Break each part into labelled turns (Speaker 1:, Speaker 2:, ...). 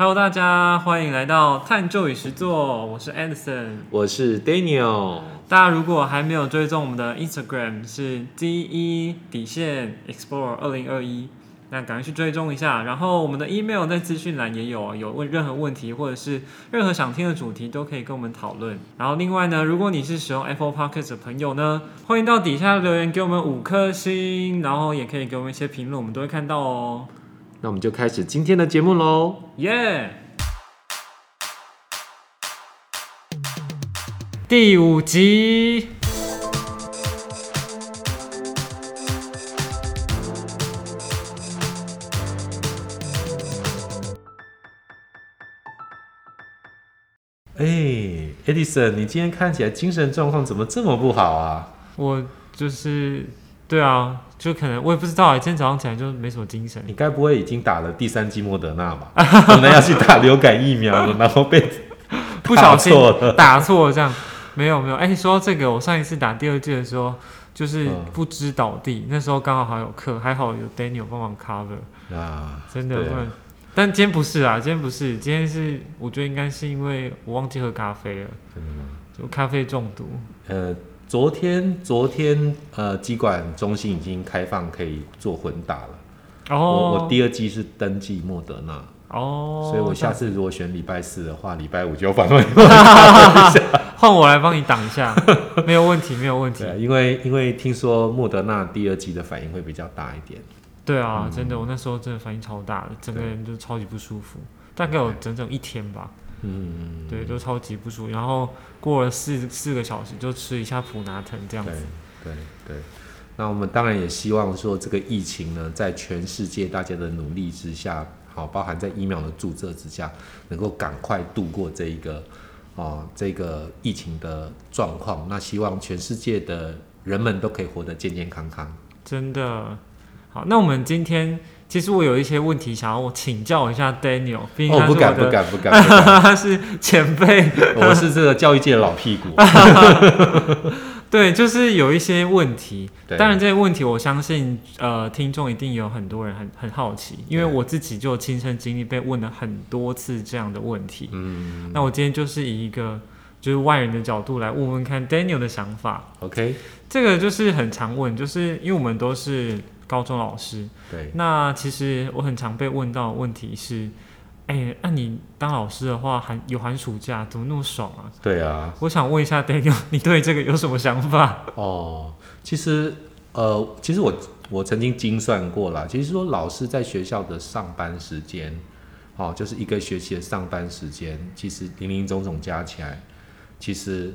Speaker 1: Hello，大家欢迎来到探究与实作，我是 Anderson。
Speaker 2: 我是 Daniel，
Speaker 1: 大家如果还没有追踪我们的 Instagram 是 D E 底线 Explore 二零二一，那赶快去追踪一下。然后我们的 email 在资讯栏也有，有问任何问题或者是任何想听的主题都可以跟我们讨论。然后另外呢，如果你是使用 Apple Podcast 的朋友呢，欢迎到底下留言给我们五颗星，然后也可以给我们一些评论，我们都会看到哦。
Speaker 2: 那我们就开始今天的节目喽。
Speaker 1: 耶、第五集。
Speaker 2: 哎，Edison，你今天看起来精神状况怎么这么不好啊？
Speaker 1: 我就是对啊，就可能我也不知道啊，今天早上起来就没什么精神。
Speaker 2: 你该不会已经打了第三剂莫德纳吧？可能要去打流感疫苗了，然后被
Speaker 1: 不小心
Speaker 2: 打错
Speaker 1: 这样，没有没有。哎、说到这个，我上一次打第二剂的时候，就是
Speaker 2: 嗯
Speaker 1: 不知倒地，那时候刚好还有课，还好有 Daniel 帮忙 cover，
Speaker 2: 啊，
Speaker 1: 真的。但今天不是啊，今天不是，今天是我觉得应该是因为我忘记喝咖啡了，
Speaker 2: 真的吗？
Speaker 1: 就咖啡中毒。
Speaker 2: 呃，昨天昨天呃，机管中心已经开放可以做混打了。
Speaker 1: 哦，
Speaker 2: 我我第二季是登记莫德纳，
Speaker 1: 哦，
Speaker 2: 所以我下次如果选礼拜四的话，礼拜五就反问。
Speaker 1: 换我来帮你挡一下，没有问题，没有问题。
Speaker 2: 因为因为听说莫德纳第二季的反应会比较大一点。
Speaker 1: 对啊，
Speaker 2: 嗯。
Speaker 1: 真的，我那时候真的反应超大的，整个人就超级不舒服，大概有整整一天吧，
Speaker 2: 嗯，
Speaker 1: 对，都超级不舒服。然后过了四四个小时就吃一下普拿疼这样
Speaker 2: 对
Speaker 1: 子。
Speaker 2: 对对。那我们当然也希望说，这个疫情呢，在全世界大家的努力之下，好，包含在疫苗的注射之下，能够赶快度过这一个哦这个疫情的状况。那希望全世界的人们都可以活得健健康康。
Speaker 1: 真的。好，那我们今天其实我有一些问题想要我请教一下 Daniel，毕竟
Speaker 2: 哦，
Speaker 1: 他是我
Speaker 2: 不敢不，敢不敢，不敢
Speaker 1: 他是前辈。
Speaker 2: 我是这个教育界的老屁股。
Speaker 1: 对，就是有一些问题。
Speaker 2: 对
Speaker 1: 当然这些问题，我相信呃，听众一定有很多人很很好奇，因为我自己就有亲身经历被问了很多次这样的问题。
Speaker 2: 嗯
Speaker 1: 那我今天就是以一个就是外人的角度来问问看 Daniel 的想法。
Speaker 2: ，OK，
Speaker 1: 这个就是很常问，就是因为我们都是高中老师，
Speaker 2: 对，
Speaker 1: 那其实我很常被问到的问题是，哎、那、你当老师的话，寒有寒暑假，怎么那么爽啊？
Speaker 2: 对啊，
Speaker 1: 我想问一下 Daniel，你对这个有什么想法？
Speaker 2: 哦，其实呃，其实我我曾经精算过啦，其实说老师在学校的上班时间，哦，就是一个学期的上班时间，其实零零总总加起来，其实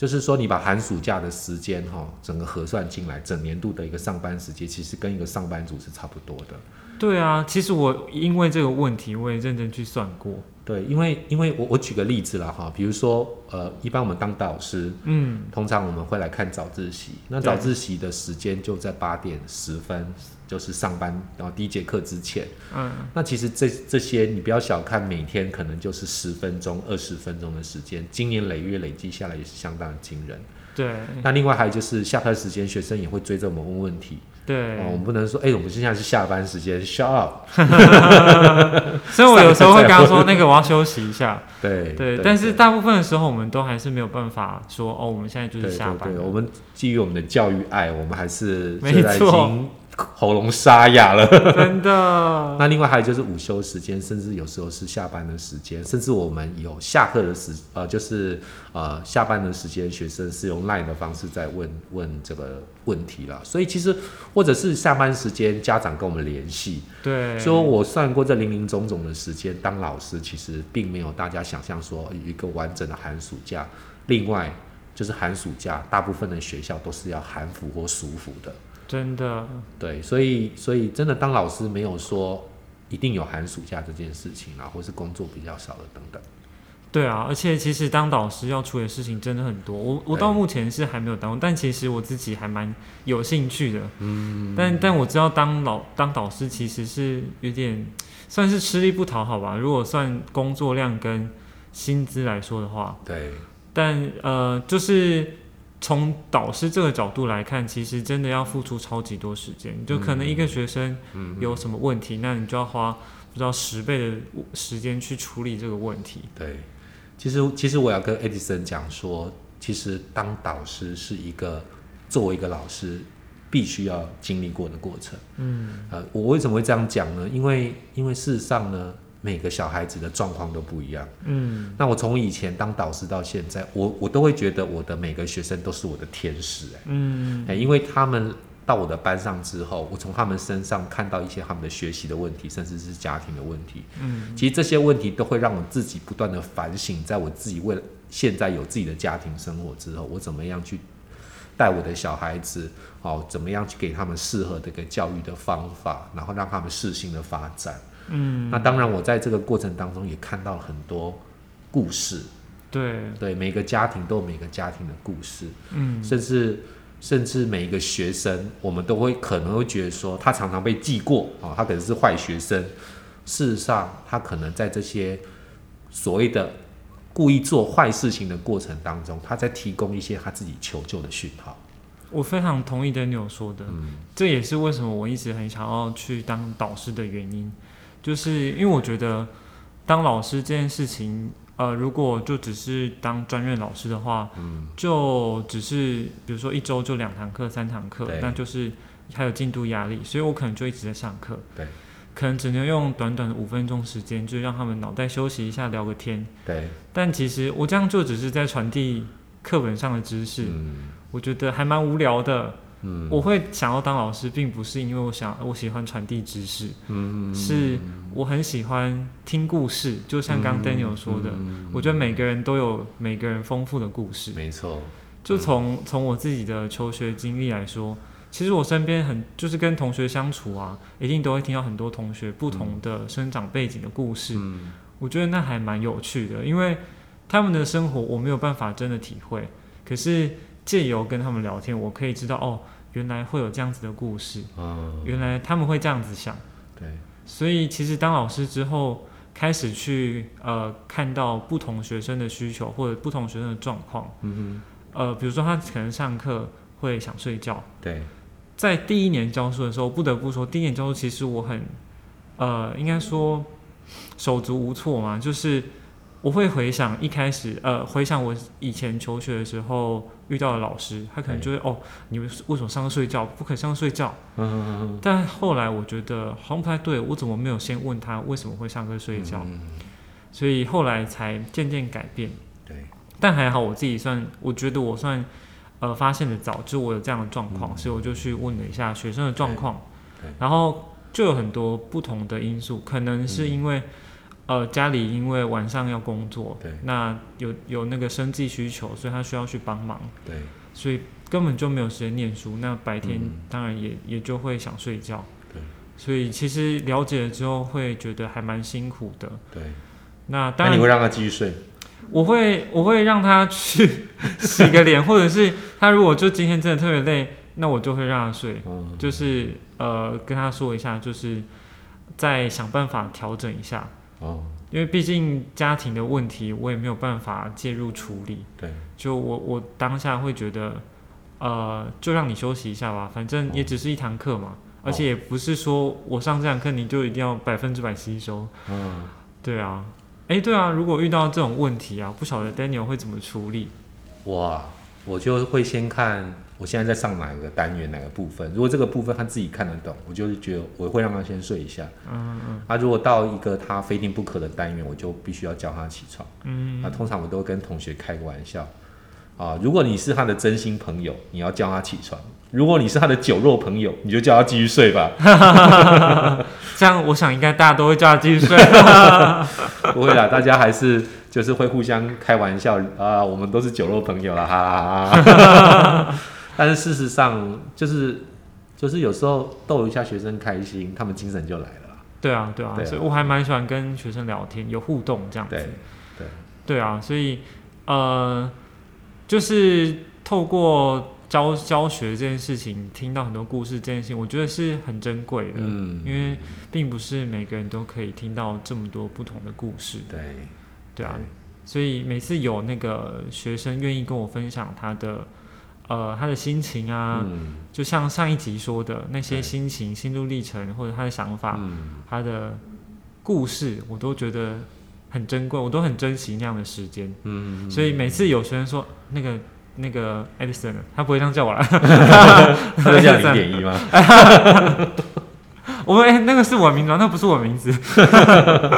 Speaker 2: 就是说你把寒暑假的时间哈、整个核算进来，整年度的一个上班时间，其实跟一个上班族是差不多的。
Speaker 1: 对啊，其实我因为这个问题，我也认真去算过。
Speaker 2: 对，因为因为我我举个例子啦哈，比如说呃，一般我们当导师，
Speaker 1: 嗯，
Speaker 2: 通常我们会来看早自习，那早自习的时间就在八点十分，就是上班然后第一节课之前。
Speaker 1: 嗯，
Speaker 2: 那其实这这些你不要小看，每天可能就是十分钟、二十分钟的时间，经年累月累积下来也是相当的惊人。
Speaker 1: 对
Speaker 2: 那另外还有就是下课时间，学生也会追着我们问问题。
Speaker 1: 对，
Speaker 2: 哦，我们不能说，哎、我们现在是下班时间，shut up。
Speaker 1: 所以我有时候会跟他说，那个我要休息一下。
Speaker 2: 对
Speaker 1: 对，但是大部分的时候，我们都还是没有办法说，哦，我们现在就是
Speaker 2: 对对对，
Speaker 1: 下班了。
Speaker 2: 我们基于我们的教育爱，我们还是
Speaker 1: 没错
Speaker 2: 经喉咙沙哑了。
Speaker 1: 真的，
Speaker 2: 那另外还有就是午休时间，甚至有时候是下班的时间，甚至我们有下课的时，呃，就是呃下班的时间，学生是用 LINE 的方式在问问这个问题了。所以其实或者是下班时间，家长跟我们联系，
Speaker 1: 对，
Speaker 2: 说我算过这零零总总的时间，当老师其实并没有大家想象说一个完整的寒暑假。另外就是寒暑假，大部分的学校都是要寒服或暑服的。
Speaker 1: 真的，
Speaker 2: 对，所以所以真的当老师没有说一定有寒暑假这件事情啊，或是工作比较少的等等。
Speaker 1: 对啊，而且其实当导师要处理的事情真的很多。我我到目前是还没有当，但其实我自己还蛮有兴趣的。嗯，但但我知道当老当导师其实是有点算是吃力不讨好吧。如果算工作量跟薪资来说的话，
Speaker 2: 对，
Speaker 1: 但呃，就是从导师这个角度来看，其实真的要付出超级多时间。就可能一个学生
Speaker 2: 嗯，
Speaker 1: 有什么问题，那你就要花不知道十倍的时间去处理这个问题。
Speaker 2: 对，其实其实我要跟 Edison 讲说，其实当导师是一个作为一个老师必须要经历过的过程。
Speaker 1: 嗯
Speaker 2: 呃，我为什么会这样讲呢？因为因为事实上呢，每个小孩子的状况都不一样。
Speaker 1: 嗯
Speaker 2: 那我从以前当导师到现在，我我都会觉得我的每个学生都是我的天使、哎
Speaker 1: 嗯
Speaker 2: 哎，因为他们到我的班上之后，我从他们身上看到一些他们的学习的问题，甚至是家庭的问题。
Speaker 1: 嗯
Speaker 2: 其实这些问题都会让我自己不断的反省，在我自己为了现在有自己的家庭生活之后，我怎么样去带我的小孩子，哦，怎么样去给他们适合的一个教育的方法，然后让他们适性的发展。
Speaker 1: 嗯，
Speaker 2: 那当然，我在这个过程当中也看到了很多故事，
Speaker 1: 对，
Speaker 2: 对每个家庭都有每个家庭的故事，
Speaker 1: 嗯。
Speaker 2: 甚至甚至每一个学生，我们都会可能会觉得说，他常常被记过啊、哦，他可能是坏学生。事实上，他可能在这些所谓的故意做坏事情的过程当中，他在提供一些他自己求救的讯号。
Speaker 1: 我非常同意 Daniel 说的，
Speaker 2: 嗯。
Speaker 1: 这也是为什么我一直很想要去当导师的原因，就是因为我觉得当老师这件事情，呃，如果就只是当专任老师的话，
Speaker 2: 嗯，
Speaker 1: 就只是比如说一周就两堂课、三堂课，那就是还有进度压力，所以我可能就一直在上课，
Speaker 2: 对，
Speaker 1: 可能只能用短短的五分钟时间，就让他们脑袋休息一下，聊个天。
Speaker 2: 对，
Speaker 1: 但其实我这样做只是在传递课本上的知识，
Speaker 2: 嗯。
Speaker 1: 我觉得还蛮无聊的。
Speaker 2: 嗯
Speaker 1: 我会想要当老师，并不是因为我想我喜欢传递知识，
Speaker 2: 嗯
Speaker 1: 是我很喜欢听故事。就像刚 Daniel 说的，
Speaker 2: 嗯
Speaker 1: 我觉得每个人都有每个人丰富的故事。
Speaker 2: 没错，
Speaker 1: 就从从我自己的求学经历来说，其实我身边很就是跟同学相处啊，一定都会听到很多同学不同的生长背景的故事。
Speaker 2: 嗯
Speaker 1: 我觉得那还蛮有趣的，因为他们的生活我没有办法真的体会，可是借由跟他们聊天，我可以知道哦，原来会有这样子的故事，
Speaker 2: 嗯，
Speaker 1: 原来他们会这样子想。
Speaker 2: 对，
Speaker 1: 所以其实当老师之后，开始去呃看到不同学生的需求或者不同学生的状况，
Speaker 2: 嗯
Speaker 1: 呃，比如说他可能上课会想睡觉，
Speaker 2: 对，
Speaker 1: 在第一年教书的时候，不得不说，第一年教书其实我很，呃，应该说手足无措嘛，就是我会回想一开始，呃，回想我以前求学的时候遇到的老师，他可能就会哦，你们为什么上课睡觉？不肯上课睡觉。
Speaker 2: 嗯
Speaker 1: 但后来我觉得好像不太对，我怎么没有先问他为什么会上课睡觉？
Speaker 2: 嗯
Speaker 1: 所以后来才渐渐改变。
Speaker 2: 对，
Speaker 1: 但还好我自己算，我觉得我算呃发现的早，就我有这样的状况，
Speaker 2: 嗯
Speaker 1: 所以我就去问了一下学生的状况然后就有很多不同的因素，可能是因为、呃家里因为晚上要工作，
Speaker 2: 对
Speaker 1: 那有有那个生计需求，所以他需要去帮忙，
Speaker 2: 对，
Speaker 1: 所以根本就没有时间念书，那白天
Speaker 2: 嗯
Speaker 1: 当然也也就会想睡觉。
Speaker 2: 对
Speaker 1: 所以其实了解了之后，会觉得还蛮辛苦的。
Speaker 2: 对，
Speaker 1: 那当然
Speaker 2: 那你会让他继续睡？
Speaker 1: 我会我会让他去 洗个脸，或者是他如果就今天真的特别累，那我就会让他睡，
Speaker 2: 嗯，
Speaker 1: 就是呃跟他说一下，就是再想办法调整一下，
Speaker 2: 哦，
Speaker 1: 因为毕竟家庭的问题，我也没有办法介入处理。
Speaker 2: 对，
Speaker 1: 就我我当下会觉得，呃，就让你休息一下吧，反正也只是一堂课嘛，而且也不是说我上这堂课你就一定要百分之百吸收。
Speaker 2: 嗯，
Speaker 1: 对啊，诶，对啊，如果遇到这种问题啊，不晓得 Daniel 会怎么处理？
Speaker 2: 哇，我就会先看我现在在上哪个单元哪个部分，如果这个部分他自己看得懂，我就是觉得我会让他先睡一下。
Speaker 1: 嗯嗯
Speaker 2: 啊，如果到一个他非定不可的单元，我就必须要叫他起床。
Speaker 1: 嗯，
Speaker 2: 啊，通常我都会跟同学开个玩笑。啊，如果你是他的真心朋友，你要叫他起床；如果你是他的酒肉朋友，你就叫他继续睡吧。
Speaker 1: 这样我想应该大家都会叫他继续睡。
Speaker 2: 不会啦，大家还是就是会互相开玩笑啊，我们都是酒肉朋友啦，哈哈哈。但是事实上，就是就是有时候逗一下学生开心，他们精神就来了。
Speaker 1: 对啊，对啊，
Speaker 2: 对啊
Speaker 1: 所以我还蛮喜欢跟学生聊天，有互动这样子。
Speaker 2: 对对，
Speaker 1: 对啊，所以呃，就是透过教教学这件事情，听到很多故事这件事情，我觉得是很珍贵的，
Speaker 2: 嗯，
Speaker 1: 因为并不是每个人都可以听到这么多不同的故事。
Speaker 2: 对
Speaker 1: 对啊，所以每次有那个学生愿意跟我分享他的呃他的心情啊，
Speaker 2: 嗯
Speaker 1: 就像上一集说的那些心情、心路历程或者他的想法，
Speaker 2: 嗯
Speaker 1: 他的故事，我都觉得很珍贵，我都很珍惜那样的时间。
Speaker 2: 嗯，
Speaker 1: 所以每次有学生说那个那个 Edison，他不会这样叫我了。
Speaker 2: 他会叫零点一吗？
Speaker 1: 我说：“哎、那个是我名字吗，那不是我名字。”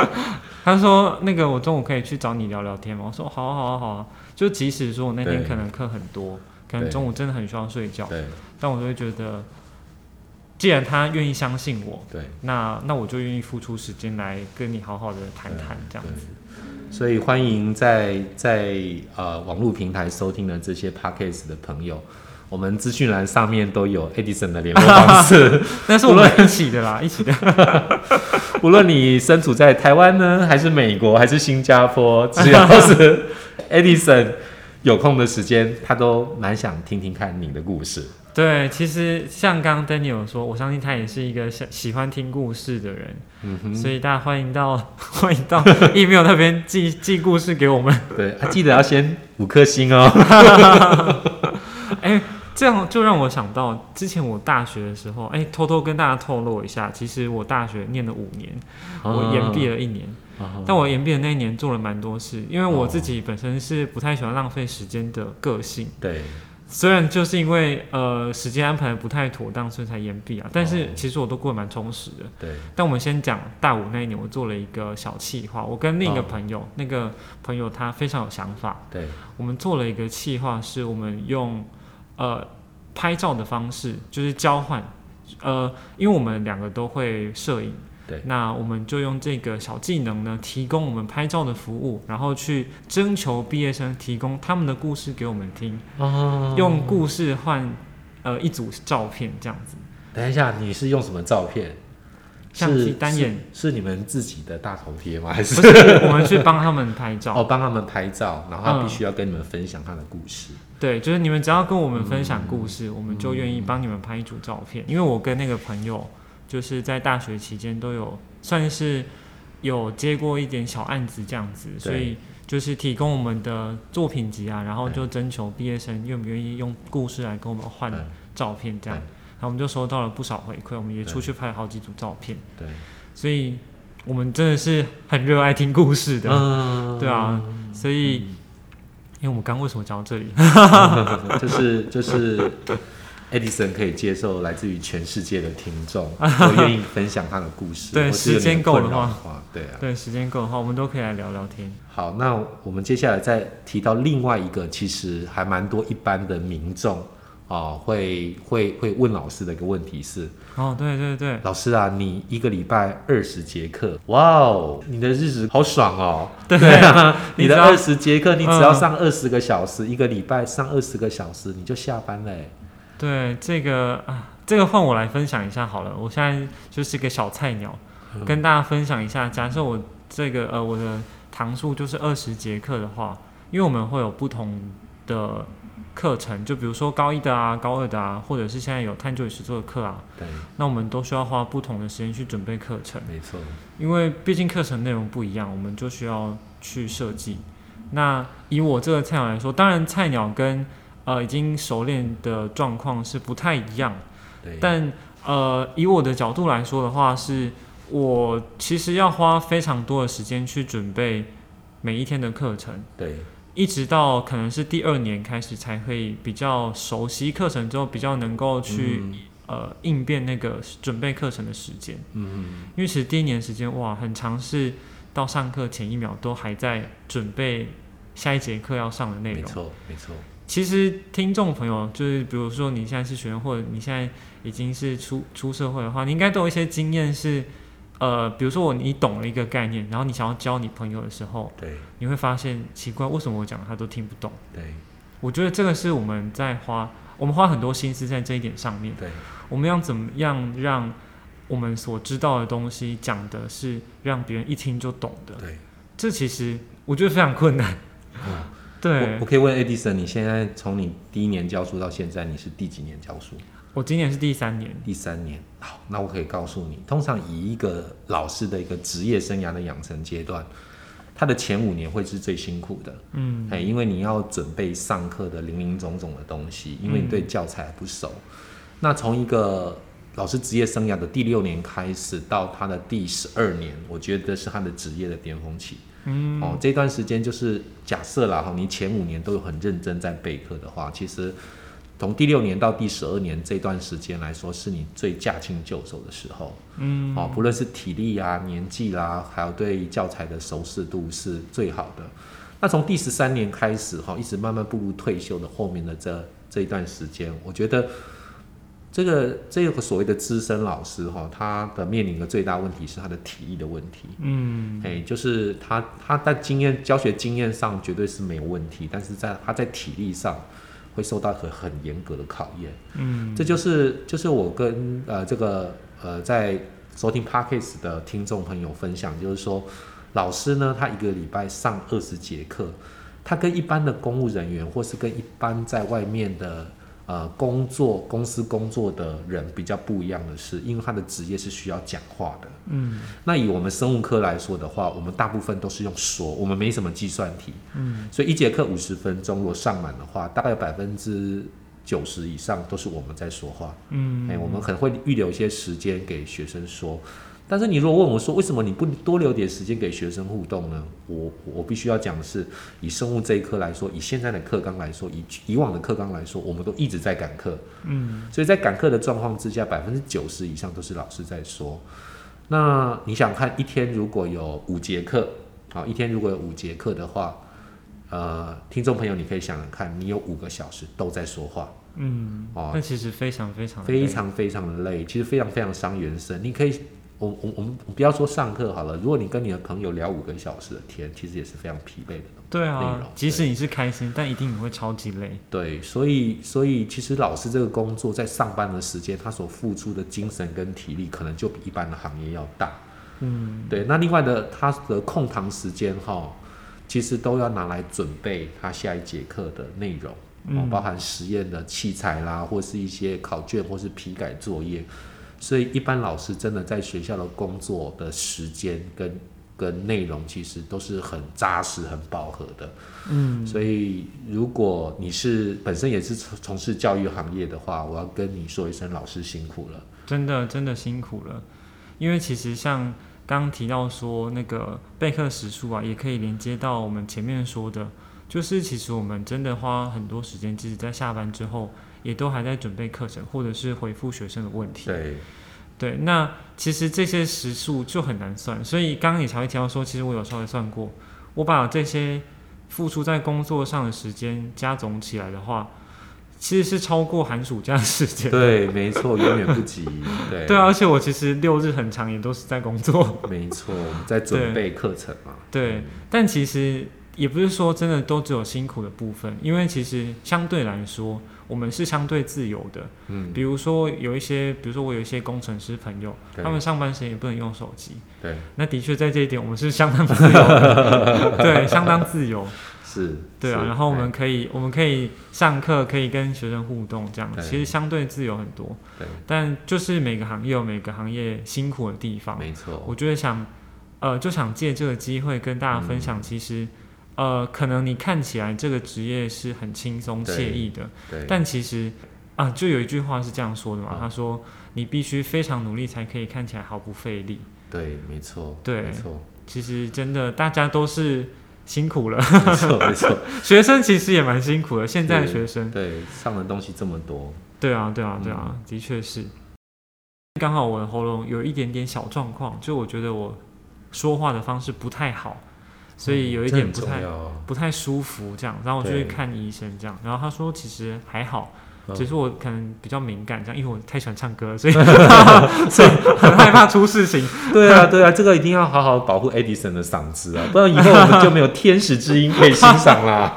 Speaker 1: 他说：“那个我中午可以去找你聊聊天吗？”我说：“好啊，好啊，好啊。”就即使说我那天可能课很多，可能中午真的很需要睡觉，
Speaker 2: 对
Speaker 1: 但我就会觉得，既然他愿意相信我，
Speaker 2: 对，
Speaker 1: 那那我就愿意付出时间来跟你好好的谈谈这样子。
Speaker 2: 所以欢迎在在呃网络平台收听的这些 podcast 的朋友，我们资讯栏上面都有 Edison 的联络方式。
Speaker 1: 那是我们一起的啦，一起的。
Speaker 2: 无论你身处在台湾呢，还是美国，还是新加坡，只要是 Edison 有空的时间，他都蛮想听听看你的故事。
Speaker 1: 对，其实像刚刚 Daniel 说，我相信他也是一个喜喜欢听故事的人，所以大家欢迎到 欢迎到 email 那边寄寄故事给我们。
Speaker 2: 对，啊、记得要先五颗星哦。
Speaker 1: 哎、这样就让我想到之前我大学的时候，哎、偷偷跟大家透露一下，其实我大学念了五年，我延毕了一年。
Speaker 2: 哦
Speaker 1: 但我延毕的那一年做了蛮多事，因为我自己本身是不太喜欢浪费时间的个性。
Speaker 2: 对，
Speaker 1: 虽然就是因为呃时间安排得不太妥当，所以才延毕啊，但是
Speaker 2: 哦。
Speaker 1: 其实我都过得蛮充实的。
Speaker 2: 对，
Speaker 1: 但我们先讲大五那一年，我做了一个小企划，我跟另一个
Speaker 2: 哦。
Speaker 1: 朋友，那个朋友他非常有想法，
Speaker 2: 对，
Speaker 1: 我们做了一个企划，是我们用呃拍照的方式，就是交换，呃，因为我们两个都会摄影，
Speaker 2: 对。
Speaker 1: 那我们就用这个小技能呢，提供我们拍照的服务，然后去征求毕业生提供他们的故事给我们听，
Speaker 2: 哦
Speaker 1: 用故事换呃一组照片这样子，
Speaker 2: 等一下，你是用什么照片？
Speaker 1: 相
Speaker 2: 是
Speaker 1: 机单眼，
Speaker 2: 是是你们自己的大头贴吗？还是
Speaker 1: 是我们去帮他们拍照。
Speaker 2: 哦帮他们拍照，然后他
Speaker 1: 嗯
Speaker 2: 必须要跟你们分享他的故事？
Speaker 1: 对，就是你们只要跟我们分享故
Speaker 2: 嗯
Speaker 1: 事，我们就愿意帮你们拍一组照片。因为我跟那个朋友，就是在大学期间都有算是有接过一点小案子这样子，所以就是提供我们的作品集啊，然后就征求毕业生愿不愿意用故事来跟我们换
Speaker 2: 嗯
Speaker 1: 照片这样。后我们就收到了不少回馈，我们也出去拍了好几组照片，
Speaker 2: 对，
Speaker 1: 所以我们真的是很热爱听故事的。
Speaker 2: 嗯
Speaker 1: 对啊，所以，因为我们刚为什么讲到这里？
Speaker 2: 就是就是 Edison 可以接受来自于全世界的听众，都愿意分享他的故事。
Speaker 1: 对时间够的话，
Speaker 2: 对啊。
Speaker 1: 对，时间够的话，我们都可以来聊聊天。
Speaker 2: 好，那我们接下来再提到另外一个，其实还蛮多一般的民众啊、会会会问老师的一个问题是：
Speaker 1: 哦，对对对，
Speaker 2: 老师啊，你一个礼拜二十节课，哇哦，你的日子好爽哦！
Speaker 1: 对
Speaker 2: 啊，你的二十节课，你只要
Speaker 1: 嗯
Speaker 2: 上二十个小时，一个礼拜上二十个小时，你就下班嘞。
Speaker 1: 对这个啊，这个换我来分享一下好了。我现在就是个小菜鸟，
Speaker 2: 嗯
Speaker 1: 跟大家分享一下。假设我这个呃我的堂数就是二十节课的话，因为我们会有不同的课程，就比如说高一的啊、高二的啊，或者是现在有探究与实作的课啊，
Speaker 2: 对，
Speaker 1: 那我们都需要花不同的时间去准备课程。
Speaker 2: 没错，
Speaker 1: 因为毕竟课程内容不一样，我们就需要去设计。那以我这个菜鸟来说，当然菜鸟跟呃已经熟练的状况是不太一样，
Speaker 2: 对，
Speaker 1: 但呃以我的角度来说的话，是我其实要花非常多的时间去准备每一天的课程，
Speaker 2: 对，
Speaker 1: 一直到可能是第二年开始才会比较熟悉课程之后，比较能够去、
Speaker 2: 嗯
Speaker 1: 呃应变那个准备课程的时间。
Speaker 2: 嗯，
Speaker 1: 因为其实第一年时间哇，很长，是到上课前一秒都还在准备下一节课要上的内容。
Speaker 2: 没错，没错，
Speaker 1: 其实听众朋友，就是比如说你现在是学生，或者你现在已经是出出社会的话，你应该都有一些经验是，呃，比如说我你懂了一个概念，然后你想要教你朋友的时候，
Speaker 2: 对，
Speaker 1: 你会发现奇怪，为什么我讲他都听不懂？
Speaker 2: 对，
Speaker 1: 我觉得这个是我们在花，我们花很多心思在这一点上面。
Speaker 2: 对，
Speaker 1: 我们要怎么样让我们所知道的东西讲的是让别人一听就懂的？
Speaker 2: 对。
Speaker 1: 这其实我觉得非常困难。
Speaker 2: 嗯
Speaker 1: 对
Speaker 2: 我我可以问 Edison，你现在从你第一年教书到现在，你是第几年教书？
Speaker 1: 我今年是第三年，
Speaker 2: 第三年。好，那我可以告诉你，通常以一个老师的一个职业生涯的养成阶段，他的前五年会是最辛苦的。
Speaker 1: 嗯，
Speaker 2: 哎，因为你要准备上课的零零总总的东西，因为你对教材不熟。那从一个老师职业生涯的第六年开始到他的第十二年，我觉得是他的职业的巅峰期。
Speaker 1: 嗯，
Speaker 2: 哦，这段时间就是假设啦哈，你前五年都有很认真在备课的话，其实从第六年到第十二年这段时间来说，是你最驾轻就熟的时候。
Speaker 1: 嗯，
Speaker 2: 哦，不论是体力啊、年纪啦，还有对教材的熟识度是最好的。那从第十三年开始哈，一直慢慢步入退休的后面的这这一段时间，我觉得这个这个所谓的资深老师哈，他的面临的最大问题是他的体力的问题。
Speaker 1: 嗯，
Speaker 2: 哎，就是他他在经验教学经验上绝对是没有问题，但是在他在体力上会受到很很严格的考验。
Speaker 1: 嗯，
Speaker 2: 这就是就是我跟呃这个呃在收听 Parkes 的听众朋友分享，就是说老师呢，他一个礼拜上二十节课，他跟一般的公务人员或是跟一般在外面的呃工作公司工作的人比较不一样的是，因为他的职业是需要讲话的。
Speaker 1: 嗯，
Speaker 2: 那以我们生物科来说的话，我们大部分都是用说，我们没什么计算题，
Speaker 1: 嗯，
Speaker 2: 所以一节课五十分钟，如果上满的话，大概有百分之九十以上都是我们在说话。
Speaker 1: 嗯，
Speaker 2: 哎、我们可能会预留一些时间给学生说，但是你如果问我说，为什么你不多留点时间给学生互动呢？我我必须要讲的是，以生物这一科来说，以现在的课纲来说，以以往的课纲来说，我们都一直在赶课，
Speaker 1: 嗯，
Speaker 2: 所以在赶课的状况之下，百分之九十以上都是老师在说。那你想看一天如果有五节课，好，一天如果有五节课的话，呃，听众朋友你可以想想看，你有五个小时都在说话，
Speaker 1: 嗯，
Speaker 2: 哦
Speaker 1: 那其实非常非常
Speaker 2: 非常非常的累，其实非常非常伤元神。你可以，我我我们不要说上课好了，如果你跟你的朋友聊五个小时的天，其实也是非常疲惫的。
Speaker 1: 对啊
Speaker 2: 容，
Speaker 1: 即使你是开心，但一定你会超级累。
Speaker 2: 对，所以所以其实老师这个工作在上班的时间，他所付出的精神跟体力，可能就比一般的行业要大。
Speaker 1: 嗯，
Speaker 2: 对，那另外的他的空堂时间哈，其实都要拿来准备他下一节课的内容。哦，
Speaker 1: 嗯
Speaker 2: 包含实验的器材啦，或是一些考卷或是批改作业，所以一般老师真的在学校的工作的时间跟跟内容，其实都是很扎实、很饱和的。
Speaker 1: 嗯，
Speaker 2: 所以如果你是本身也是从从事教育行业的话，我要跟你说一声，老师辛苦了。
Speaker 1: 真的真的辛苦了，因为其实像刚刚提到说那个备课时数啊，也可以连接到我们前面说的，就是其实我们真的花很多时间，即使在下班之后，也都还在准备课程，或者是回复学生的问题。
Speaker 2: 对，
Speaker 1: 对，那其实这些时数就很难算，所以刚刚也才会提到说，其实我有稍微算过，我把这些付出在工作上的时间加总起来的话，其实是超过寒暑假的时间。
Speaker 2: 对，没错，远远不及。对，
Speaker 1: 对啊，而且我其实六日很长，也都是在工作。
Speaker 2: 没错，在准备课程嘛。
Speaker 1: 对，但其实也不是说真的都只有辛苦的部分，因为其实相对来说，我们是相对自由的。
Speaker 2: 嗯，
Speaker 1: 比如说有一些，比如说我有一些工程师朋友，他们上班时间也不能用手机。
Speaker 2: 对，
Speaker 1: 那的确在这一点，我们是相当自由的，对，相当自由，
Speaker 2: 是，
Speaker 1: 对啊。然后我们可以，我们可以上课，可以跟学生互动，这样其实相对自由很多。
Speaker 2: 对，
Speaker 1: 但就是每个行业有每个行业辛苦的地方，
Speaker 2: 没错，
Speaker 1: 我觉得想，呃，就想借这个机会跟大家分享，
Speaker 2: 嗯。
Speaker 1: 其实，呃，可能你看起来这个职业是很轻松惬意的，
Speaker 2: 对，
Speaker 1: 但其实啊，就有一句话是这样说的嘛，
Speaker 2: 嗯。
Speaker 1: 他说你必须非常努力才可以看起来毫不费力。
Speaker 2: 对，没错，
Speaker 1: 对
Speaker 2: 没错，
Speaker 1: 其实真的大家都是辛苦了，
Speaker 2: 没错，没错，
Speaker 1: 学生其实也蛮辛苦的，现在的学生，
Speaker 2: 对，上的东西这么多，
Speaker 1: 对啊，对啊，对
Speaker 2: 嗯。
Speaker 1: 啊，的确是。刚好我的喉咙有一点点小状况，就我觉得我说话的方式不太好，所以有一点不太、不太舒服，这样，然后我就去看医生，这样，然后他说其实还好，
Speaker 2: 嗯
Speaker 1: 只是我可能比较敏感，这样，因为我太喜欢唱歌了，所以 所以很害怕出事情。
Speaker 2: 对啊，对啊，这个一定要好好保护 Edison 的嗓子啊，不然以后我们就没有天使之音可以欣赏啦。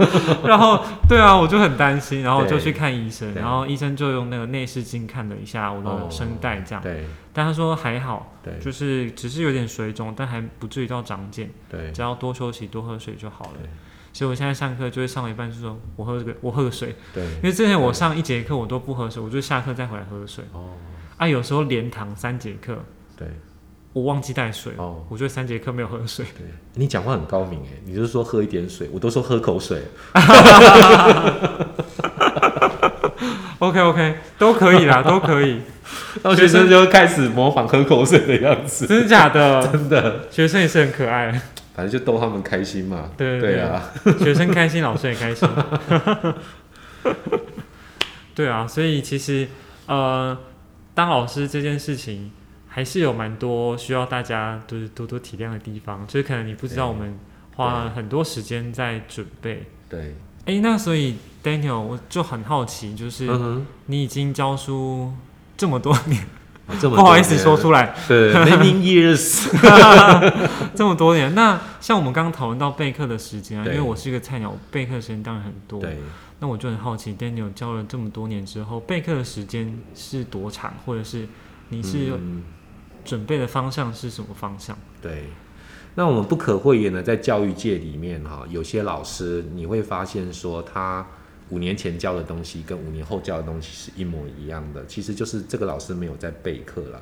Speaker 1: 然后对啊，我就很担心，然后我就去看医生，然后医生就用那个内视镜看了一下我的声带，这样，
Speaker 2: 对。
Speaker 1: 但他说还好，
Speaker 2: 对。
Speaker 1: 就是只是有点水肿，但还不至于到长茧，
Speaker 2: 对。
Speaker 1: 只要多休息、多喝水就好了。
Speaker 2: 对。
Speaker 1: 所以我现在上课就会上了一半就说，我喝个我喝个水，
Speaker 2: 对
Speaker 1: 因为之前我上一节课我都不喝水，我就下课再回来喝水。
Speaker 2: 哦
Speaker 1: 啊，有时候连堂三节课
Speaker 2: 对
Speaker 1: 我忘记带水，
Speaker 2: 哦
Speaker 1: 我就三节课没有喝水。
Speaker 2: 对，你讲话很高明哎，你就是说喝一点水，我都说喝口水。
Speaker 1: OK OK，都可以啦，都可以。
Speaker 2: 然后学生就开始模仿喝口水的样子，
Speaker 1: 真的假的？
Speaker 2: 真的，
Speaker 1: 学生也是很可爱，
Speaker 2: 反正就逗他们开心嘛。
Speaker 1: 对
Speaker 2: 对啊，
Speaker 1: 学生开心，老师也开心。对啊，所以其实呃，当老师这件事情还是有蛮多需要大家就是多多体谅的地方，就是可能你不知道我们花了很多时间在准备。
Speaker 2: 对，
Speaker 1: 哎，那所以 Daniel，我就很好奇，就是
Speaker 2: 嗯，
Speaker 1: 你已经教书这么多年，
Speaker 2: 这么
Speaker 1: 不好意思说出来，
Speaker 2: 对，many years，
Speaker 1: 这么多年。那像我们刚刚讨论到备课的时间啊，因为我是一个菜鸟，备课时间当然很多。
Speaker 2: 对，
Speaker 1: 那我就很好奇，Daniel 教了这么多年之后，备课的时间是多长，或者是你是
Speaker 2: 嗯
Speaker 1: 准备的方向是什么方向？
Speaker 2: 对。那我们不可讳言的，在教育界里面哈，有些老师你会发现说，他五年前教的东西跟五年后教的东西是一模一样的，其实就是这个老师没有在备课了。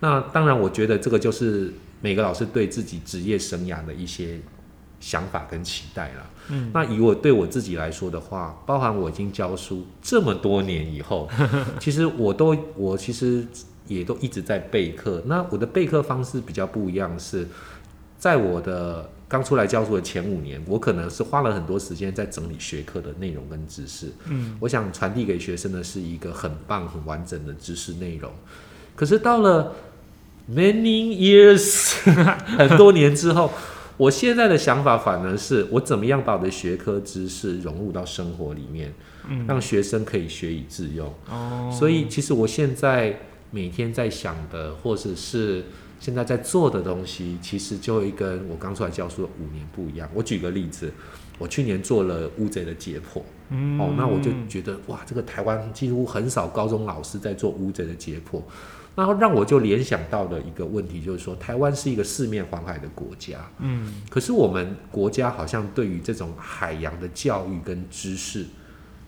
Speaker 2: 那当然，我觉得这个就是每个老师对自己职业生涯的一些想法跟期待了。
Speaker 1: 嗯，
Speaker 2: 那以我对我自己来说的话，包含我已经教书这么多年以后，其实我都我其实也都一直在备课。那我的备课方式比较不一样是，在我的刚出来教书的前五年，我可能是花了很多时间在整理学科的内容跟知识。
Speaker 1: 嗯，
Speaker 2: 我想传递给学生的是一个很棒、很完整的知识内容。可是到了 many years 很多年之后，我现在的想法反而是我怎么样把我的学科知识融入到生活里面，
Speaker 1: 嗯
Speaker 2: 让学生可以学以致用。
Speaker 1: 哦，
Speaker 2: 所以其实我现在每天在想的，或者是现在在做的东西，其实就会跟我刚出来教书的五年不一样。我举个例子，我去年做了乌贼的解剖，
Speaker 1: 嗯。
Speaker 2: 哦，那我就觉得哇，这个台湾几乎很少高中老师在做乌贼的解剖，然后让我就联想到的一个问题就是说，台湾是一个四面环海的国家，
Speaker 1: 嗯。
Speaker 2: 可是我们国家好像对于这种海洋的教育跟知识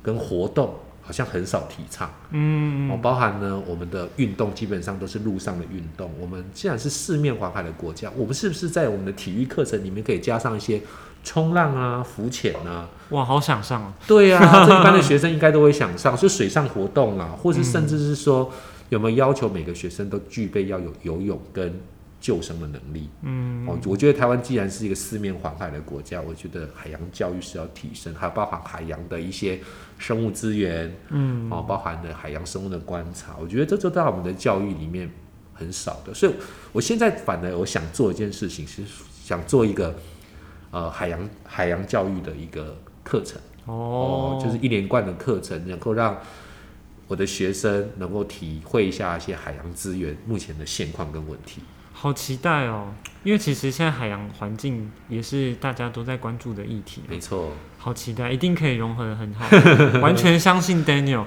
Speaker 2: 跟活动，好像很少提倡。
Speaker 1: 嗯
Speaker 2: 哦，包含呢，我们的运动基本上都是路上的运动。我们既然是四面环海的国家，我们是不是在我们的体育课程里面可以加上一些冲浪啊、浮潜啊？
Speaker 1: 哇，好想上哦。
Speaker 2: 对啊，这一般的学生应该都会想上，就水上活动啊，或是甚至是说有没有要求每个学生都具备要有游泳跟救生的能力？
Speaker 1: 嗯
Speaker 2: 哦，我觉得台湾既然是一个四面环海的国家，我觉得海洋教育是要提升，还有包含海洋的一些生物资源，
Speaker 1: 嗯
Speaker 2: 哦，包含了海洋生物的观察，我觉得这就在我们的教育里面很少的。所以我现在反而我想做一件事情，是想做一个呃海洋海洋教育的一个课程
Speaker 1: 哦，
Speaker 2: 就是一连贯的课程，能够让我的学生能够体会一下一些海洋资源目前的现况跟问题。
Speaker 1: 好期待哦，因为其实现在海洋环境也是大家都在关注的议题，
Speaker 2: 没错，
Speaker 1: 好期待，一定可以融合的很好，完全相信 Daniel。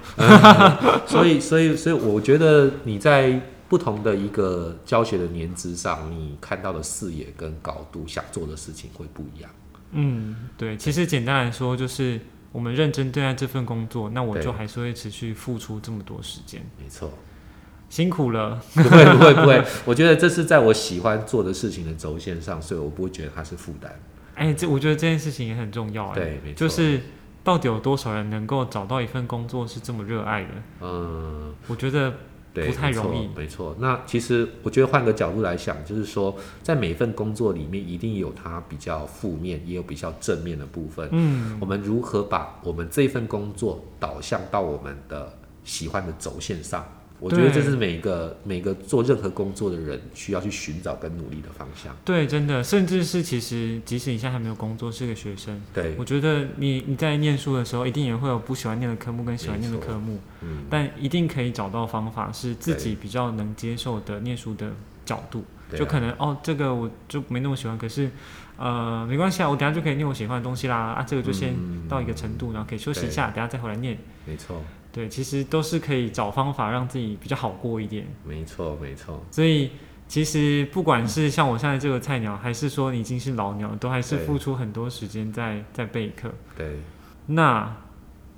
Speaker 2: 所以所以所以我觉得你在不同的一个教学的年资上，你看到的视野跟高度，想做的事情会不一样。
Speaker 1: 嗯，对，其实简单来说就是我们认真对待这份工作，那我就还是会持续付出这么多时间，
Speaker 2: 没错，
Speaker 1: 辛苦了。
Speaker 2: 不会不会不会，我觉得这是在我喜欢做的事情的轴线上，所以我不会觉得它是负担。
Speaker 1: 哎、这我觉得这件事情也很重要哎，
Speaker 2: 对，没错，
Speaker 1: 就是到底有多少人能够找到一份工作是这么热爱的？
Speaker 2: 嗯。
Speaker 1: 我觉得，不太容易
Speaker 2: 没错，那其实我觉得换个角度来想，就是说，在每份工作里面，一定有它比较负面，也有比较正面的部分。
Speaker 1: 嗯，
Speaker 2: 我们如何把我们这份工作导向到我们的喜欢的轴线上？我觉得这是每个每个做任何工作的人需要去寻找跟努力的方向。
Speaker 1: 对，真的，甚至是其实即使你现在还没有工作，是个学生，
Speaker 2: 对，
Speaker 1: 我觉得你你在念书的时候，一定也会有不喜欢念的科目跟喜欢念的科目，
Speaker 2: 嗯，
Speaker 1: 但一定可以找到方法，是自己比较能接受的念书的角度。就可能哦，这个我就没那么喜欢，可是呃没关系啊，我等下就可以念我喜欢的东西啦啊，这个就先
Speaker 2: 嗯
Speaker 1: 到一个程度，然后可以休息一下，等下再回来念。
Speaker 2: 没错，
Speaker 1: 对，其实都是可以找方法让自己比较好过一点。
Speaker 2: 没错，没错，
Speaker 1: 所以其实不管是像我现在这个菜鸟，还是说你已经是老鸟，都还是付出很多时间在在备课。
Speaker 2: 对。
Speaker 1: 那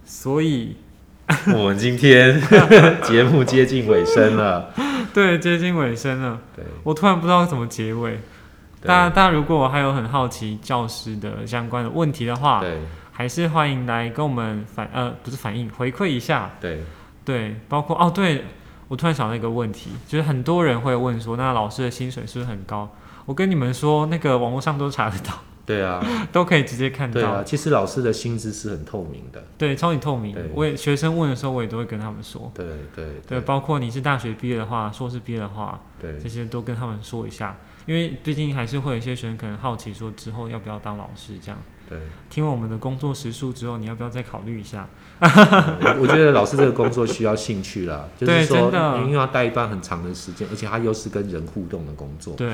Speaker 1: 所以
Speaker 2: 我们今天 节目接近尾声了，
Speaker 1: 对接近尾声了，
Speaker 2: 对，
Speaker 1: 我突然不知道怎么结尾。大家大家如果还有很好奇教师的相关的问题的话，
Speaker 2: 对
Speaker 1: 还是欢迎来跟我们反呃不是反映回馈一下。
Speaker 2: 对
Speaker 1: 对，包括哦，对我突然想到一个问题，就是很多人会问说，那老师的薪水是不是很高？我跟你们说，那个网络上都查得到，
Speaker 2: 对啊，
Speaker 1: 都可以直接看到。
Speaker 2: 对啊，其实老师的薪资是很透明的。
Speaker 1: 对，超级透明。我也学生问的时候，我也都会跟他们说。
Speaker 2: 对对
Speaker 1: 对，包括你是大学毕业的话，硕士毕业的话，
Speaker 2: 对
Speaker 1: 这些都跟他们说一下，因为毕竟还是会有一些学生可能好奇说之后要不要当老师这样。
Speaker 2: 对，
Speaker 1: 听完我们的工作时数之后，你要不要再考虑一下？
Speaker 2: 我我觉得老师这个工作需要兴趣啦，就是说因为要带一段很长的时间，而且它又是跟人互动的工作。
Speaker 1: 对，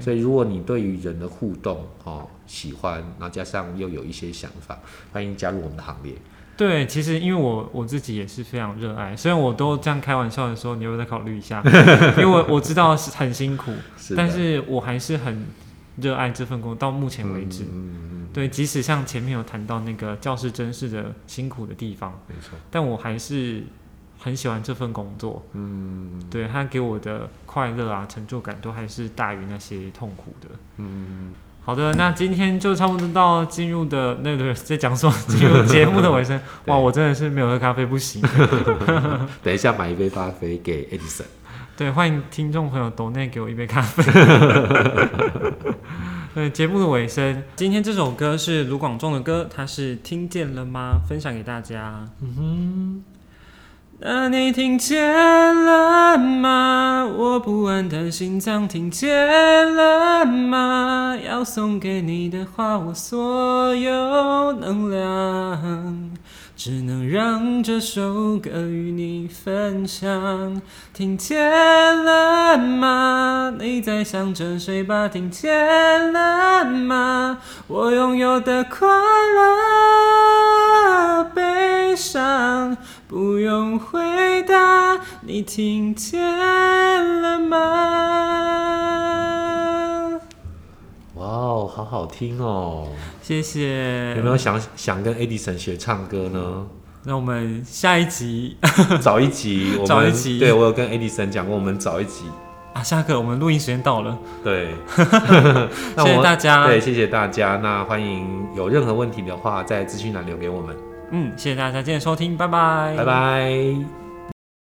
Speaker 2: 所以，如果你对于人的互动哦喜欢，然后加上又有一些想法，欢迎加入我们的行列。
Speaker 1: 对，其实因为我我自己也是非常热爱，虽然我都这样开玩笑的时候，你要不要再考虑一下？因为我我知道是很辛苦，
Speaker 2: 是，
Speaker 1: 但是我还是很热爱这份工作，到目前为止。对，即使像前面有谈到那个教师真是的辛苦的地方，
Speaker 2: 没错，
Speaker 1: 但我还是很喜欢这份工作。
Speaker 2: 嗯
Speaker 1: 对他给我的快乐啊、成就感，都还是大于那些痛苦的。
Speaker 2: 嗯，
Speaker 1: 好的，那今天就差不多到进入的那个在讲说进入节目的尾声。哇，我真的是没有喝咖啡不行。
Speaker 2: 等一下买一杯咖啡给 Edison。
Speaker 1: 对，欢迎听众朋友抖内给我一杯咖啡。对，节目的尾声，今天这首歌是卢广仲的歌，他是听见了吗？分享给大家。嗯哼。那你听见了吗？我不安的心脏听见了吗？要送给你的话，我所有能量，只能让这首歌与你分享。听见了吗？你在想着谁吧？听见了吗？我拥有的快乐、悲伤。不用回答，你听见了吗？
Speaker 2: 哇哦，好好听哦！
Speaker 1: 谢谢。
Speaker 2: 有没有想想跟 Edison 学唱歌呢？
Speaker 1: 那我们下一集
Speaker 2: 早一集，我们
Speaker 1: 找一集
Speaker 2: 对我有跟 Edison 讲过，我们早一集。
Speaker 1: 啊，下课，我们录音时间到了。
Speaker 2: 对，
Speaker 1: 谢谢大家
Speaker 2: 对，谢谢大家。那欢迎有任何问题的话，在资讯栏留给我们。
Speaker 1: 嗯，谢谢大家今天收听，拜拜，
Speaker 2: 拜拜。